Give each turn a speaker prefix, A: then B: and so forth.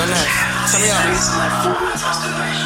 A: You're next. Come here.